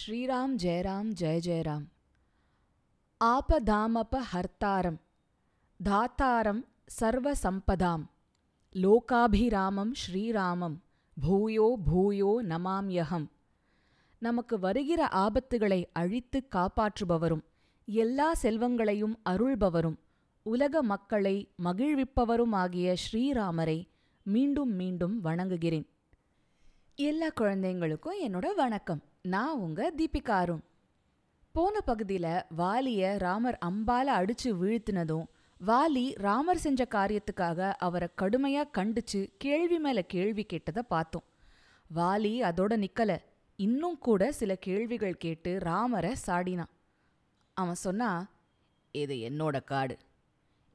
ஸ்ரீராம் ஜெயராம் ஜெய ஜெயராம். ஆபதாமப ஹர்த்தாரம் தாத்தாரம் சர்வ சம்பதாம் லோகாபிராமம் ஸ்ரீராமம் பூயோ பூயோ நமாம்யகம் நமக்கு வருகிற ஆபத்துகளை அழித்து காப்பாற்றுபவரும் எல்லா செல்வங்களையும் அருள்பவரும் உலக மக்களை மகிழ்விப்பவருமாகிய ஸ்ரீராமரை மீண்டும் மீண்டும் வணங்குகிறேன். எல்லா குழந்தைங்களுக்கும் என்னோட வணக்கம். நான் உங்க தீபிகா அருண். போன பகுதியில் வாலியை ராமர் அம்பால அடிச்சு வீழ்த்தினதும் வாலி ராமர் செஞ்ச காரியத்துக்காக அவரை கடுமையா கண்டிச்சு கேள்வி மேல கேள்வி கேட்டதை பார்த்தோம். வாலி அதோட நிக்கல. இன்னும் கூட சில கேள்விகள் கேட்டு ராமரை சாடினான். அவன் சொன்னா இது என்னோட காடு.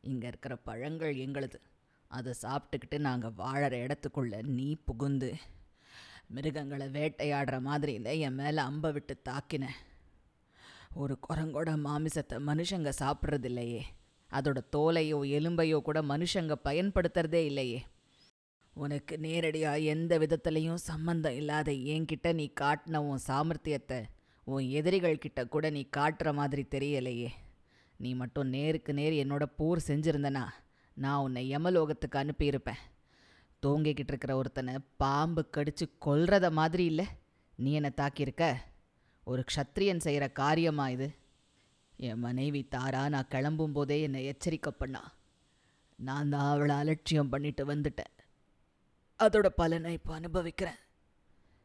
இங்கே இருக்கிற பழங்கள் எங்களுது. அதை சாப்பிட்டுக்கிட்டு நாங்கள் வாழற இடத்துக்குள்ள நீ புகுந்து மிருகங்களை வேட்டையாடுற மாதிரியில் என் மேலே அம்பை விட்டு தாக்கினேன் ஒரு குரங்கோட மாமிசத்தை மனுஷங்க சாப்பிட்றதில்லையே. அதோட தோலையோ எலும்பையோ கூட மனுஷங்க பயன்படுத்துறதே இல்லையே. உனக்கு நேரடியாக எந்த விதத்துலையும் சம்மந்தம் இல்லாத என்கிட்ட நீ காட்டின உன் சாமர்த்தியத்தை உன் எதிரிகள் கிட்ட கூட நீ காட்டுற மாதிரி தெரியலையே. நீ மட்டும் நேருக்கு நேர் என்னோட போர் செஞ்சுருந்தனா நான் உன்னை யமலோகத்துக்கு அனுப்பியிருப்பேன். தூங்கிக்கிட்டு இருக்கிற ஒருத்தனை பாம்பு கடிச்சு கொல்றத மாதிரி இல்லை. நீ என்னை தாக்கியிருக்க? ஒரு க்ஷத்ரியன் செய்கிற காரியமா இது? என் மனைவி தாரா நான் கிளம்பும் போதே என்னை எச்சரிக்கை பண்ணா. நான் தான் அவளை அலட்சியம் பண்ணிட்டு வந்துட்டேன். அதோட பலனை இப்போ அனுபவிக்கிறேன்.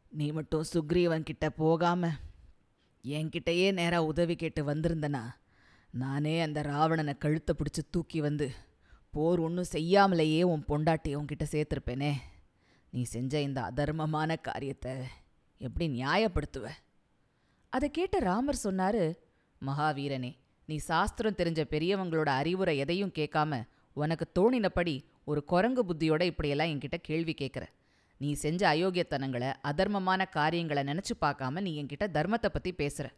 நீ மட்டும் சுக்ரீவன் கிட்ட போகாம என்கிட்டயே நேராக உதவி கேட்டு வந்திருந்தனா நானே அந்த ராவணனை கழுத்தை பிடிச்சி தூக்கி வந்து போர் ஒன்றும் செய்யாமலேயே உன் பொண்டாட்டி உன்கிட்ட சேர்த்துருப்பேனே. நீ செஞ்ச இந்த அதர்மமான காரியத்தை எப்படி நியாயப்படுத்துவ? அதை கேட்ட ராமர் சொன்னாரு மகாவீரனே நீ சாஸ்திரம் தெரிஞ்ச பெரியவங்களோட அறிவுரை எதையும் கேட்காம உனக்கு தோணினபடி ஒரு குரங்கு புத்தியோட இப்படியெல்லாம் என்கிட்ட கேள்வி கேட்குற. நீ செஞ்ச அயோக்கியத்தனங்களை அதர்மமான காரியங்களை நினச்சி பார்க்காம நீ என்கிட்ட தர்மத்தை பற்றி பேசுகிற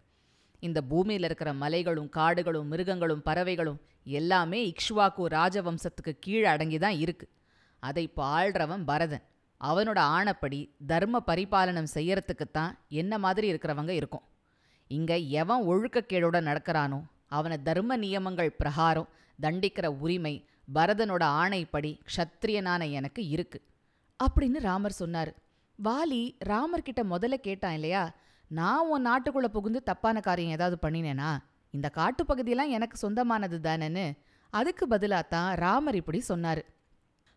இந்த பூமியில் இருக்கிற மலைகளும் காடுகளும் மிருகங்களும் பறவைகளும் எல்லாமே இக்ஷ்வாக்கு ராஜவம்சத்துக்கு கீழே அடங்கி தான் இருக்கு. அதை இப்போ ஆள்றவன் பரதன். அவனோட ஆணப்படி தர்ம பரிபாலனம் செய்யறதுக்குத்தான் என்ன மாதிரி இருக்கிறவங்க இருக்கும். இங்க எவன் ஒழுக்கக்கேடோட நடக்கிறானோ அவனை தர்ம நியமங்கள் பிரகாரம் தண்டிக்கிற உரிமை பரதனோட ஆணைப்படி க்ஷத்ரியனான எனக்கு இருக்கு. அப்படின்னு ராமர் சொன்னார். வாலி ராமர்கிட்ட முதல்ல கேட்டான் இல்லையா? நான் உன் நாட்டுக்குள்ள புகுந்து தப்பான காரியம் ஏதாவது பண்ணினேனா? இந்த காட்டு பகுதியெல்லாம் எனக்கு சொந்தமானது தானேன்னு? அதுக்கு பதிலாக தான் ராமர் இப்படி சொன்னார்.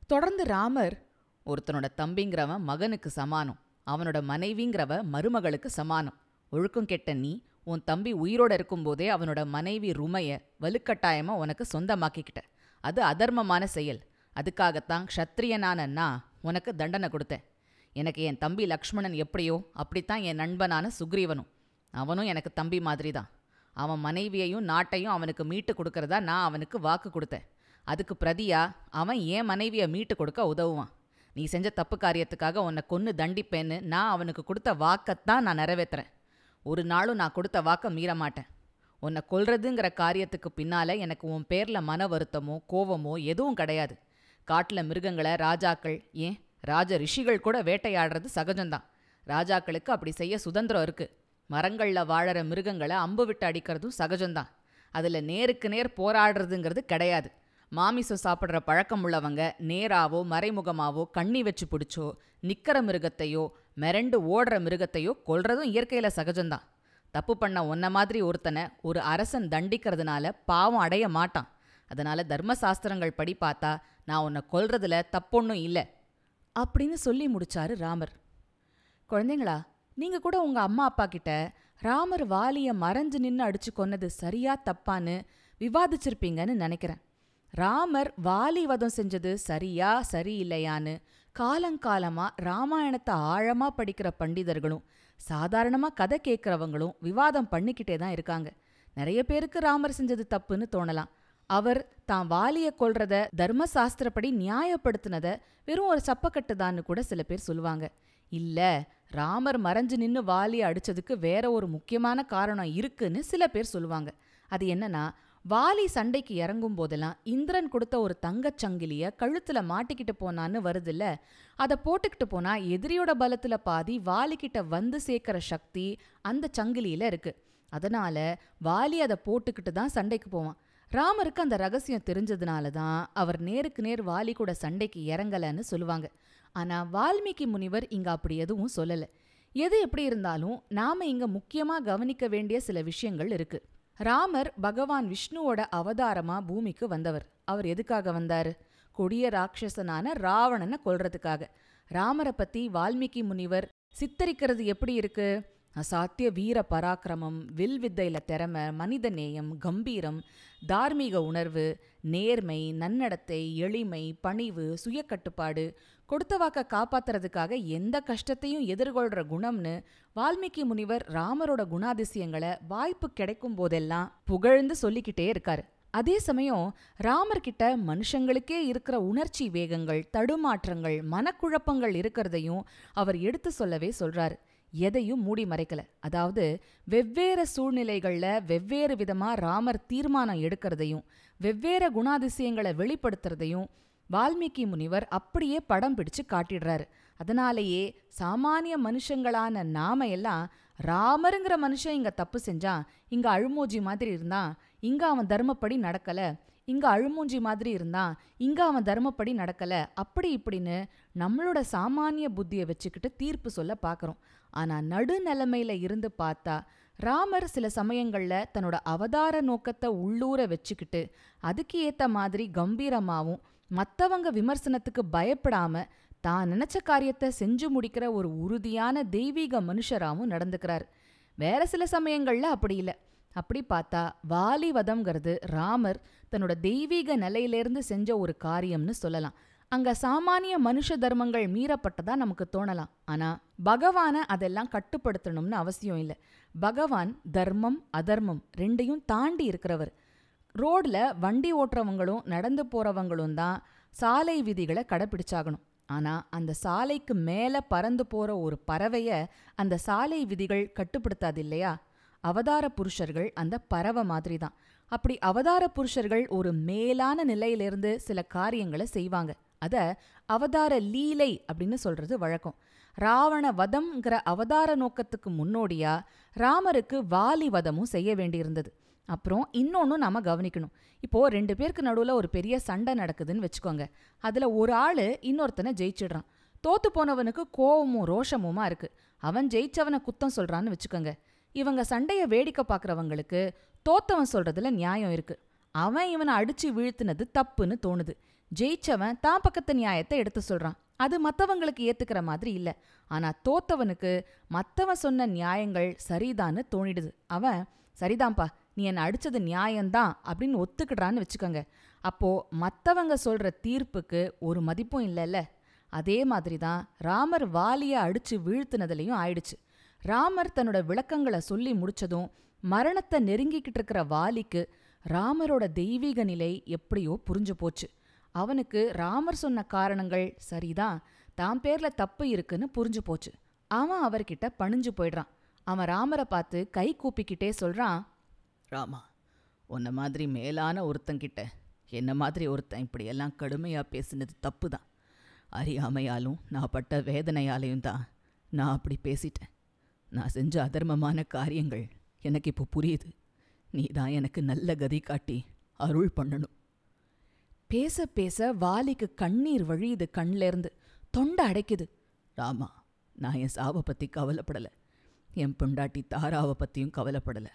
தொடர்ந்து ராமர் ஒருத்தனோட தம்பிங்கிறவன் மகனுக்கு சமானம். அவனோட மனைவிங்கிறவ மருமகளுக்கு சமானம். ஒழுக்கம் கெட்ட நீ உன் தம்பி உயிரோட இருக்கும்போதே அவனோட மனைவி ருமைய வலுக்கட்டாயமா உனக்கு சொந்தமாக்கிக்கிட்ட. அது அதர்மமான செயல். அதுக்காகத்தான் க்ஷத்ரியனான நான் உனக்கு தண்டனை கொடுத்தேன். எனக்கு என் தம்பி லக்ஷ்மணன் எப்படியோ அப்படித்தான் என் நண்பனான சுக்ரீவனும். அவனும் எனக்கு தம்பி மாதிரி தான் அவன் மனைவியையும் நாட்டையும் அவனுக்கு மீட்டு கொடுக்கறதா நான் அவனுக்கு வாக்கு கொடுத்தேன். அதுக்கு பிரதியா அவன் என் மனைவியை மீட்டு கொடுக்க உதவுவான். நீ செஞ்ச தப்பு காரியத்துக்காக உன்னை கொன்று தண்டிப்பேன்னு நான் அவனுக்கு கொடுத்த வாக்கத்தான் நான் நிறைவேற்றுறேன் ஒரு நாளும் நான் கொடுத்த வாக்கை மீற மாட்டேன் உன்னை கொல்றதுங்கிற காரியத்துக்கு பின்னால எனக்கு உன் பேரில் மன வருத்தமோ கோவமோ எதுவும் கிடையாது. காட்டில் மிருகங்களை ராஜாக்கள் ஏன் ராஜ ரிஷிகள் கூட வேட்டையாடுறது சகஜம்தான். ராஜாக்களுக்கு அப்படி செய்ய சுதந்திரம் இருக்கு. மரங்கள்ல வாழற மிருகங்களை அம்பு விட்டு அடிக்கிறதும் சகஜம்தான். அதுல நேருக்கு நேர் போராடுறதுங்கிறது கிடையாது. மாமிசம் சாப்பிட்ற பழக்கம் உள்ளவங்க நேராவோ மறைமுகமாவோ கண்ணி வச்சு பிடிச்சோ நிற்கிற மிருகத்தையோ மிரண்டு ஓடுற மிருகத்தையோ கொல்றதும் இயற்கையில சகஜம்தான். தப்பு பண்ண உன்ன மாதிரி ஒருத்தனை ஒரு அரசன் தண்டிக்கிறதுனால பாவம் அடைய மாட்டான். அதனால தர்மசாஸ்திரங்கள் படி பார்த்தா நான் உன்னை கொல்றதுல தப்பொன்னும் இல்லை. அப்படின்னு சொல்லி முடிச்சாரு ராமர். குழந்தைங்களா நீங்க கூட உங்க அம்மா அப்பா கிட்ட ராமர் வாலிய மறைஞ்சு நின்னு அடிச்சு கொன்னது சரியா தப்பான்னு விவாதிச்சிருப்பீங்கன்னு நினைக்கிறேன். ராமர் வாலி வதம் செஞ்சது சரியா சரியில்லையான்னு காலங்காலமா ராமாயணத்தை ஆழமா படிக்கிற பண்டிதர்களும் சாதாரணமா கதை கேட்கறவங்களும் விவாதம் பண்ணிக்கிட்டே தான் இருக்காங்க. நிறைய பேருக்கு ராமர் செஞ்சது தப்புன்னு தோணலாம். அவர் தான் வாலிய கொள்றத தர்மசாஸ்திரப்படி நியாயப்படுத்தினத வெறும் ஒரு சப்பக்கட்டுதான்னு கூட சில பேர் சொல்லுவாங்க. இல்ல ராமர் மறைஞ்சு நின்னு வாலிய அடிச்சதுக்கு வேற ஒரு முக்கியமான காரணம் இருக்குன்னு சில பேர் சொல்லுவாங்க. அது என்னன்னா வாலி சண்டைக்கு இறங்கும் போதெல்லாம் இந்திரன் கொடுத்த ஒரு தங்கச் சங்கிலிய கழுத்துல மாட்டிக்கிட்டு போனான்னு வருதுல்ல அதை போட்டுக்கிட்டு போனா எதிரியோட பலத்துல பாதி வாலிக்கிட்ட வந்து சேர்க்கிற சக்தி அந்த சங்கிலியில இருக்கு. அதனால வாலி அதை போட்டுக்கிட்டு தான் சண்டைக்கு போவான். ராமருக்கு அந்த ரகசியம் தெரிஞ்சதுனால தான் அவர் நேருக்கு நேர் வாலி கூட சண்டைக்கு இறங்கலன்னு சொல்லுவாங்க. ஆனா வால்மீகி முனிவர் இங்க அப்படி எதுவும் சொல்லல. எது எப்படி இருந்தாலும் நாம இங்க முக்கியமா கவனிக்க வேண்டிய சில விஷயங்கள் இருக்கு. ராமர் பகவான் விஷ்ணுவோட அவதாரமா பூமிக்கு வந்தவர். அவர் எதுக்காக வந்தாரு? கொடிய ராட்சசனான ராவணனை கொல்றதுக்காக. ராமரை பத்தி வால்மீகி முனிவர் சித்தரிக்கிறது எப்படி இருக்கு? அசாத்திய வீர பராக்கிரமம் வில் வித்தையில திறமை மனித நேயம் கம்பீரம் தார்மீக உணர்வு நேர்மை நன்னடத்தை எளிமை பணிவு சுயக்கட்டுப்பாடு கொடுத்த வாக்க காப்பாத்துறதுக்காக எந்த கஷ்டத்தையும் எதிர்கொள்ற குணம்னு வால்மீகி முனிவர் ராமரோட குணாதிசயங்களை வாய்ப்பு கிடைக்கும் போதெல்லாம் புகழ்ந்து சொல்லிக்கிட்டே இருக்காரு. அதே சமயம் ராமர்கிட்ட மனுஷங்களுக்கே இருக்கிற உணர்ச்சி வேகங்கள் தடுமாற்றங்கள் மனக்குழப்பங்கள் இருக்கிறதையும் அவர் எடுத்து சொல்லவே சொல்றாரு. எதையும் மூடி மறைக்கல. அதாவது வெவ்வேறு சூழ்நிலைகள்ல வெவ்வேறு விதமா ராமர் தீர்மானம் எடுக்கிறதையும் வெவ்வேறு குணாதிசயங்களை வெளிப்படுத்துறதையும் வால்மீகி முனிவர் அப்படியே படம் பிடிச்சு காட்டிடுறாரு. அதனாலேயே சாமானிய மனுஷங்களான நாம எல்லாம் ராமருங்கிற மனுஷன் இங்க தப்பு செஞ்சான் இங்க அழுமூஜி மாதிரி இருந்தான் இங்க அவன் தர்மப்படி நடக்கல இங்க அழுமூஞ்சி மாதிரி இருந்தான் இங்க அவன் தர்மப்படி நடக்கல அப்படி இப்படின்னு நம்மளோட சாமானிய புத்தியை வச்சுக்கிட்டு தீர்ப்பு சொல்ல பார்க்குறோம் ஆனா நடுநிலைமையில் இருந்து பார்த்தா ராமர் சில சமயங்கள்ல தன்னோட அவதார நோக்கத்தை உள்ளூர வச்சுக்கிட்டு அதுக்கு ஏத்த மாதிரி கம்பீரமாவும் மத்தவங்க விமர்சனத்துக்கு பயப்படாம தான் நினைச்ச காரியத்தை செஞ்சு முடிக்கிற ஒரு உறுதியான தெய்வீக மனுஷராவும் நடந்துக்கிறார். வேற சில சமயங்கள்ல அப்படி இல்ல. அப்படி பார்த்தா வாலி வதம்ங்கிறது ராமர் தன்னோட தெய்வீக நிலையிலேருந்து செஞ்ச ஒரு காரியம்னு சொல்லலாம். அங்க சாமானிய மனுஷ தர்மங்கள் மீறப்பட்டதா நமக்கு தோணலாம். ஆனா பகவான அதெல்லாம் கட்டுப்படுத்தணும்னு அவசியம் இல்லை. பகவான் தர்மம் அதர்மம் ரெண்டையும் தாண்டி இருக்கிறவர். ரோட்ல வண்டி ஓட்டுறவங்களும் நடந்து போறவங்களும் தான் சாலை விதிகளை கடைபிடிச்சாகணும் ஆனா அந்த சாலைக்கு மேல பறந்து போற ஒரு பறவைய அந்த சாலை விதிகள் கட்டுப்படுத்தாது இல்லையா? அவதார புருஷர்கள் அந்த பறவை மாதிரி தான் அப்படி அவதார புருஷர்கள் ஒரு மேலான நிலையிலிருந்து சில காரியங்களை செய்வாங்க. அத அவதார லீலை அப்படின்னு சொல்றது வழக்கம். ராவண வதம்ங்கிற அவதார நோக்கத்துக்கு முன்னோடியா ராமருக்கு வாலி வதமும் செய்ய வேண்டியிருந்தது. அப்புறம் இன்னொன்னு நாம கவனிக்கணும். இப்போ ரெண்டு பேருக்கு நடுவுல ஒரு பெரிய சண்டை நடக்குதுன்னு வச்சுக்கோங்க. அதுல ஒரு ஆளு இன்னொருத்தனை ஜெயிச்சிடுறான். தோத்து போனவனுக்கு கோவமும் ரோஷமுமா இருக்கு. அவன் ஜெயிச்சவனை குத்தம் சொல்றான்னு வச்சுக்கோங்க. இவங்க சண்டைய வேடிக்கை பார்க்குறவங்களுக்கு தோத்தவன் சொல்றதுல நியாயம் இருக்கு. அவன் இவனை அடிச்சு வீழ்த்தினது தப்புன்னு தோணுது. ஜெயிச்சவன் தான் பக்கத்து நியாயத்தை எடுத்து சொல்றான். அது மத்தவங்களுக்கு ஏத்துக்கிற மாதிரி இல்ல. ஆனா தோத்தவனுக்கு மத்தவன் சொன்ன நியாயங்கள் சரிதான்னு தோணிடுது. அவன் சரிதான்ப்பா நீ என்னை அடிச்சது நியாயம்தான் அப்படின்னு ஒத்துக்கிடுறான்னு வச்சுக்கோங்க. அப்போ மத்தவங்க சொல்ற தீர்ப்புக்கு ஒரு மதிப்பும் இல்லைல்ல. அதே மாதிரி தான் ராமர் வாலிய அடிச்சு வீழ்த்தினதுலையும் ஆயிடுச்சு. ராமர் தன்னோட விளக்கங்களை சொல்லி முடிச்சதும் மரணத்தை நெருங்கிக்கிட்டு இருக்கிற வாலிக்கு ராமரோட தெய்வீக நிலை எப்படியோ புரிஞ்சு போச்சு. அவனுக்கு ராமர் சொன்ன காரணங்கள் சரிதான் தான் பேர்ல தப்பு இருக்குன்னு புரிஞ்சு போச்சு. அவன் அவர்கிட்ட பணிஞ்சு போயிடுறான். அவன் ராமரை பார்த்து கை கூப்பிக்கிட்டே சொல்றான் ராமா உன்ன மாதிரி மேலான ஒருத்தங்கிட்ட என்ன மாதிரி ஒருத்தன் இப்படியெல்லாம் கடுமையாக பேசினது தப்பு தான் அறியாமையாலும் நான் பட்ட வேதனையாலையும் தான் நான் அப்படி பேசிட்டேன். நான் செஞ்ச அதர்மமான காரியங்கள் எனக்கு இப்போ புரியுது. நீ தான் எனக்கு நல்ல கதி காட்டி அருள் பண்ணணும். பேச பேச வாலிக்கு கண்ணீர் வழியுது கண்ல இருந்து தொண்டை அடைக்குது. ராமா நான் என் சாவை பற்றி கவலைப்படலை. என் பொண்டாட்டி தாராவை பற்றியும் கவலைப்படலை.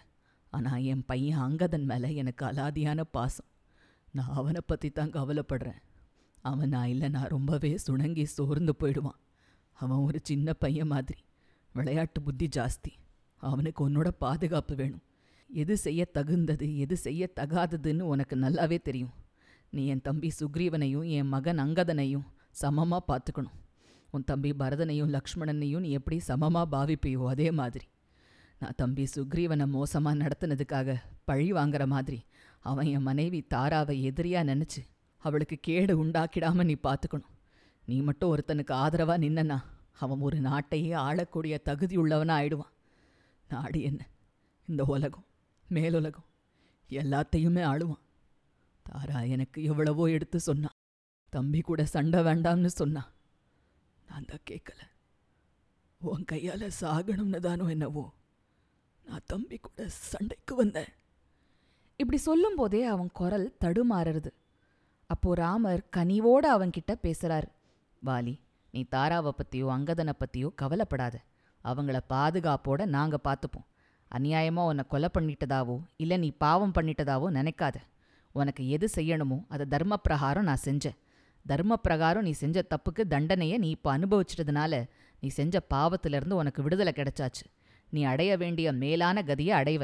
ஆனால் என் பையன் அங்கதன் மேலே எனக்கு அலாதியான பாசம். நான் அவனை பற்றி தான் கவலைப்படுறேன். அவன் நான் இல்லை நான் ரொம்பவே சுணங்கி சோர்ந்து போயிடுவான். அவன் ஒரு சின்ன பையன் மாதிரி. விளையாட்டு புத்தி ஜாஸ்தி. அவனுக்கு உன்னோட பாதுகாப்பு வேணும். எது செய்ய தகுந்தது எது செய்ய தகாததுன்னு உனக்கு நல்லாவே தெரியும். நீ என் தம்பி சுக்ரீவனையும் என் மகன் அங்கதனையும் சமமாக பார்த்துக்கணும். உன் தம்பி பரதனையும் லக்ஷ்மணனையும் நீ எப்படி சமமாக பாவிப்பியோ அதே மாதிரி. நான் தம்பி சுக்ரீவனை மோசமாக நடத்தினதுக்காக பழி வாங்குற மாதிரி அவன் என் மனைவி தாராவை எதிரியாக நினச்சி அவளுக்கு கேடு உண்டாக்கிடாம நீ பார்த்துக்கணும். நீ மட்டும் ஒருத்தனுக்கு ஆதரவாக நின்னனா அவன் ஒரு நாட்டையே ஆளக்கூடிய தகுதி ஆயிடுவான் நாடு என்ன? இந்த உலகம் மேலுலகம் எல்லாத்தையுமே ஆளுவான். தாரா எனக்கு எவ்வளவோ எடுத்து சொன்னா தம்பி கூட சண்டை வேண்டாம்னு சொன்னா நான் தான் கேட்கல உன் கையால சாகணும்னு தானோ என்னவோ நான் தம்பி கூட சண்டைக்கு வந்தேன். இப்படி சொல்லும்போதே அவன் குரல் தடுமாறுறது. அப்போ ராமர் கனிவோட அவன்கிட்ட பேசுறாரு. வாலி நீ தாராவை பத்தியோ அங்கதனை பத்தியோ கவலைப்படாத. அவங்கள பாதுகாப்போட நாங்க பார்த்துப்போம் அநியாயமா உன்னை கொலை பண்ணிட்டதாவோ இல்ல நீ பாவம் பண்ணிட்டதாவோ நினைக்காத. உனக்கு எது செய்யணுமோ அதை தர்ம பிரகாரம் நான் செஞ்சேன். தர்ம பிரகாரம் நீ செஞ்ச தப்புக்கு தண்டனையை நீ இப்போ அனுபவிச்சிட்டதுனால நீ செஞ்ச பாவத்திலிருந்து உனக்கு விடுதலை கிடைச்சாச்சு. நீ அடைய வேண்டிய மேலான கதியை அடைவ.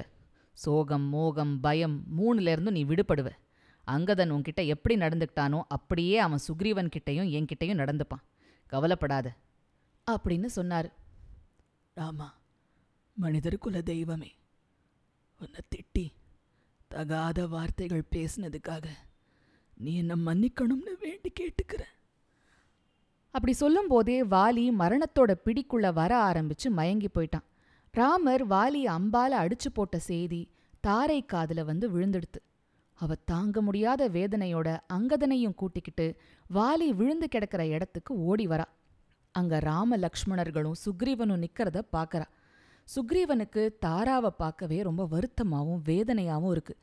சோகம் மோகம் பயம் மூணுலேருந்து நீ விடுபடுவ. அங்கதன் உன்கிட்ட எப்படி நடந்துக்கிட்டானோ அப்படியே அவன் சுக்ரீவன் கிட்டையும் என்கிட்டையும் நடந்துப்பான். கவலைப்படாத. அப்படின்னு சொன்னாரு. ராமா மனிதர் குல தெய்வமே. உன்னை திட்டி தகாத வார்த்தைகள் பேசினதுக்காக நீ என்ன மன்னிக்கணும்னு வேண்டி கேட்டுக்கிற. அப்படி சொல்லும்போதே வாலி மரணத்தோட பிடிக்குள்ள வர ஆரம்பிச்சு மயங்கி போயிட்டான். ராமர் வாலி அம்பால அடிச்சு போட்ட செய்தி தாரை காதுல வந்து விழுந்துடுத்து. அவ தாங்க முடியாத வேதனையோட அங்கதனையும் கூட்டிக்கிட்டு வாலி விழுந்து கிடக்கிற இடத்துக்கு ஓடி வரா. அங்க ராம லக்ஷ்மணர்களும் சுக்ரீவனும் நிக்கிறத பாக்கறா. சுக்ரீவனுக்கு தாராவை பார்க்கவே ரொம்ப வருத்தமாவும் வேதனையாவும் இருக்கு.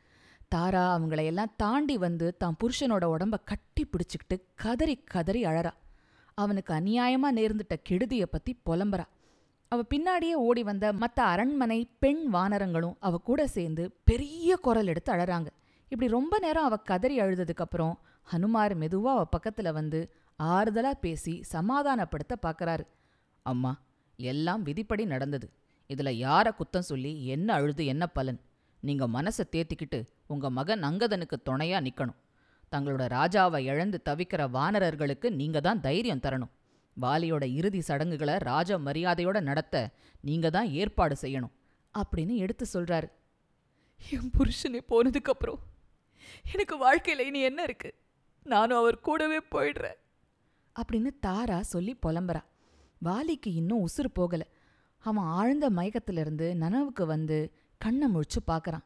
தாரா அவங்களையெல்லாம் தாண்டி வந்து தான் புருஷனோட உடம்ப கட்டி பிடிச்சிக்கிட்டு கதறி கதறி அழறா. அவனுக்கு அநியாயமா நேர்ந்துட்ட கெடுதிய பத்தி புலம்புறா. அவ பின்னாடியே ஓடி வந்த மத்த அரண்மனை பெண் வானரங்களும் அவ கூட சேர்ந்து பெரிய குரல் எடுத்து அழறாங்க. இப்படி ரொம்ப நேரம் அவ கதறி அழுததுக்கப்புறம் ஹனுமார் மெதுவா அவ பக்கத்துல வந்து ஆறுதலா பேசி சமாதானப்படுத்த பார்க்கறாரு அம்மா எல்லாம் விதிப்படி நடந்தது. இதுல யார குத்தம் சொல்லி என்ன அழுது என்ன பலன்? நீங்க மனசை தேத்திக்கிட்டு உங்க மகன் அங்கதனுக்கு துணையா நிக்கணும். தங்களோட ராஜாவை இழந்து தவிக்கிற வானரர்களுக்கு நீங்க தான் தைரியம் தரணும். வாலியோட இறுதி சடங்குகளை ராஜ மரியாதையோட நடத்த நீங்க தான் ஏற்பாடு செய்யணும். அப்படின்னு எடுத்து சொல்றாரு. என் புருஷனே போனதுக்கு அப்புறம் எனக்கு வாழ்க்கையில இனி என்ன இருக்கு? நானும் அவர் கூடவே போயிடுறேன். அப்படின்னு தாரா சொல்லி புலம்புறா. வாலிக்கு இன்னும் உசுறு போகல. அவன் ஆழ்ந்த மயக்கத்திலிருந்து நனவுக்கு வந்து கண்ணை முழிச்சு பார்க்குறான்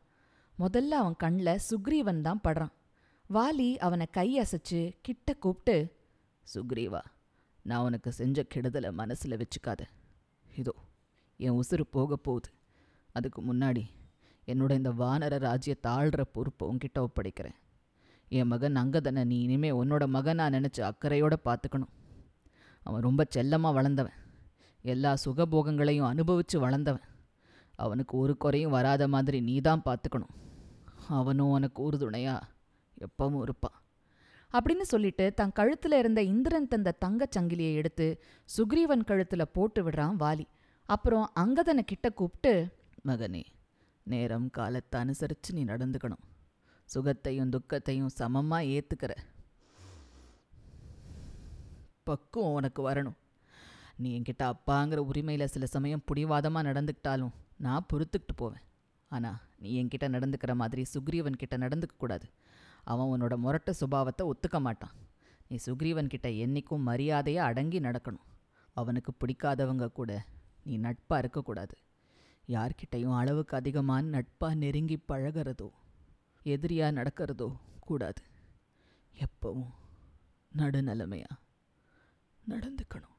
முதல்ல அவன் கண்ணில் சுக்ரீவன் தான் படுறான். வாலி அவனை கை அசைச்சு கிட்ட கூப்பிட்டு சுக்ரீவா நான் உனக்கு செஞ்ச கெடுதலை மனசில் வச்சுக்காத. இதோ என் உசுறு போக போகுது. அதுக்கு முன்னாடி என்னோட இந்த வானர ராஜ்யத்தை ஆள்ற பொறுப்பை உன்கிட்ட ஒப்படைக்கிறேன். என் மகன் அங்கதனை நீ இனிமே உன்னோட மகனாக நினச்சி அக்கறையோட பார்த்துக்கணும் அவன் ரொம்ப செல்லமாக வளர்ந்தவன். எல்லா சுகபோகங்களையும் அனுபவித்து வளர்ந்தவன். அவனுக்கு ஒரு குறையும் வராத மாதிரி நீ தான் பார்த்துக்கணும் அவனும் உனக்கு உறுதுணையா எப்பவும் இருப்பான். அப்படின்னு சொல்லிட்டு தன் கழுத்துல இருந்த இந்திரன் தந்த தங்கச் சங்கிலியை எடுத்து சுக்ரீவன் கழுத்துல போட்டு விடுறான் வாலி. அப்புறம் அங்கதனை கிட்ட கூப்பிட்டு மகனே நேரம் காலத்தை அனுசரித்து நீ நடந்துக்கணும். சுகத்தையும் துக்கத்தையும் சமமாக ஏற்றுக்கிற பக்குவம் உனக்கு வரணும். நீ என்கிட்ட அப்பாங்கிற உரிமையில் சில சமயம் புடிவாதமாக நடந்துக்கிட்டாலும் நான் பொறுத்துக்கிட்டு போவேன். ஆனால் நீ என்கிட்ட நடந்துக்கிற மாதிரி சுக்ரீவன் கிட்ட நடந்துக்க கூடாது. அவன் உன்னோட முரட்ட சுபாவத்தை ஒத்துக்க மாட்டான். நீ சுக்ரீவன் கிட்ட என்னைக்கும் மரியாதையாக அடங்கி நடக்கணும். அவனுக்கு பிடிக்காதவங்க கூட நீ நட்பாக இருக்கக்கூடாது யார்கிட்டையும் அளவுக்கு அதிகமான நட்பாக நெருங்கி பழகிறதோ எதிரியாக நடக்கிறதோ கூடாது. எப்பவும் நடுநிலைமையா நடந்துக்கணும்.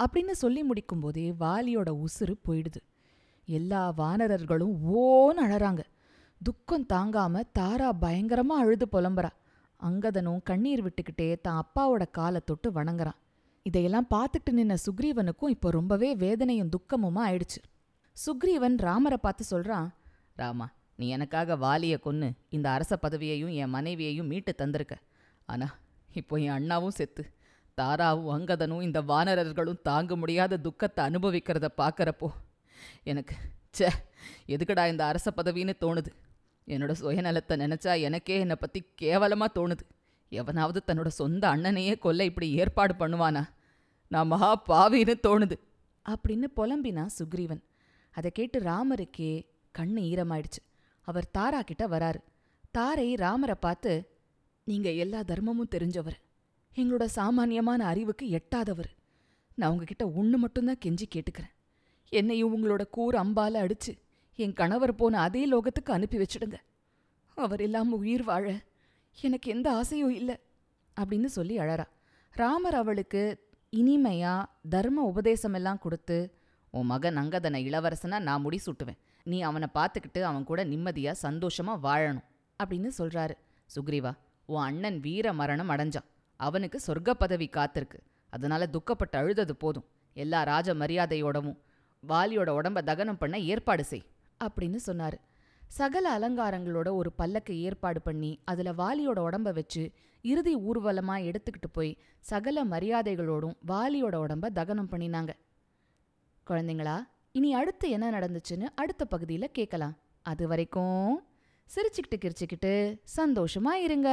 அப்படின்னு சொல்லி முடிக்கும்போதே வாலியோட உசுறு போயிடுது. எல்லா வானரர்களும் ஓன்னு அழறாங்க. துக்கம் தாங்காம தாரா பயங்கரமா அழுது புலம்புறா. அங்கதனும் கண்ணீர் விட்டுக்கிட்டே தான் அப்பாவோட காலை தொட்டு வணங்குறான். இதையெல்லாம் பார்த்துட்டு நின்ன சுக்ரீவனுக்கும் இப்போ ரொம்பவே வேதனையும் துக்கமுமா ஆயிடுச்சு. சுக்ரீவன் ராமரை பார்த்து சொல்றான் ராமா நீ எனக்காக வாலியை கொன்னு இந்த அரச பதவியையும் என் மனைவியையும் மீட்டு தந்திருக்க. ஆனா இப்போ என் அண்ணாவும் செத்து. தாராவும் அங்கதனும் இந்த வானரர்களும் தாங்க முடியாத துக்கத்தை அனுபவிக்கிறத பார்க்கறப்போ எனக்கு ச்சே எதுக்குடா இந்த அரச பதவின்னு தோணுது? என்னோட சுயநலத்தை நினச்சா எனக்கே என்னை பற்றி கேவலமாக தோணுது. எவனாவது தன்னோட சொந்த அண்ணனையே கொல்ல இப்படி ஏற்பாடு பண்ணுவானா? நான் மகா பாவின்னு தோணுது. அப்படின்னு புலம்பினா சுக்ரீவன். அதை கேட்டு ராமருக்கே கண்ணு ஈரமாயிடுச்சு. அவர் தாரா கிட்ட வராரு. தாரை ராமரை பார்த்து நீங்க எல்லா தர்மமும் தெரிஞ்சவர். எங்களோட சாமானியமான அறிவுக்கு எட்டாதவர். நான் உங்ககிட்ட ஒன்று மட்டும்தான் கெஞ்சி கேட்டுக்கிறேன். என்னையும் உங்களோட கூர் அம்பால அடிச்சு என் கணவர் போன அதே லோகத்துக்கு அனுப்பி வச்சிடுங்க. அவர் இல்லாம உயிர் வாழ எனக்கு எந்த ஆசையும் இல்லை அப்படின்னு சொல்லி அழறா. ராமர் அவளுக்கு இனிமையா தர்ம உபதேசமெல்லாம் கொடுத்து உன் மகன் அங்கதனை இளவரசனா நான் முடி சுட்டுவேன். நீ அவனை பார்த்துக்கிட்டு அவன் கூட நிம்மதியா சந்தோஷமா வாழணும் அப்படின்னு சொல்றாரு. சுக்ரீவா உன் அண்ணன் வீர மரணம் அடைஞ்சான். அவனுக்கு சொர்க்க பதவி காத்திருக்கு. அதனால துக்கப்பட்டு அழுதது போதும். எல்லா ராஜ மரியாதையோடவும் வாலியோட உடம்ப தகனம் பண்ண ஏற்பாடு செய் அப்படின்னு சொன்னாரு. சகல அலங்காரங்களோட ஒரு பல்லக்கு ஏற்பாடு பண்ணி அதுல வாலியோட உடம்ப வச்சு இறுதி ஊர்வலமா எடுத்துக்கிட்டு போய் சகல மரியாதைகளோடும் வாலியோட உடம்ப தகனம் பண்ணினாங்க. குழந்தைங்களா இனி அடுத்து என்ன நடந்துச்சுன்னு அடுத்த பகுதியில் கேட்கலாம். அது வரைக்கும் சிரிச்சுக்கிட்டு கிரிச்சுக்கிட்டு சந்தோஷமா இருங்க.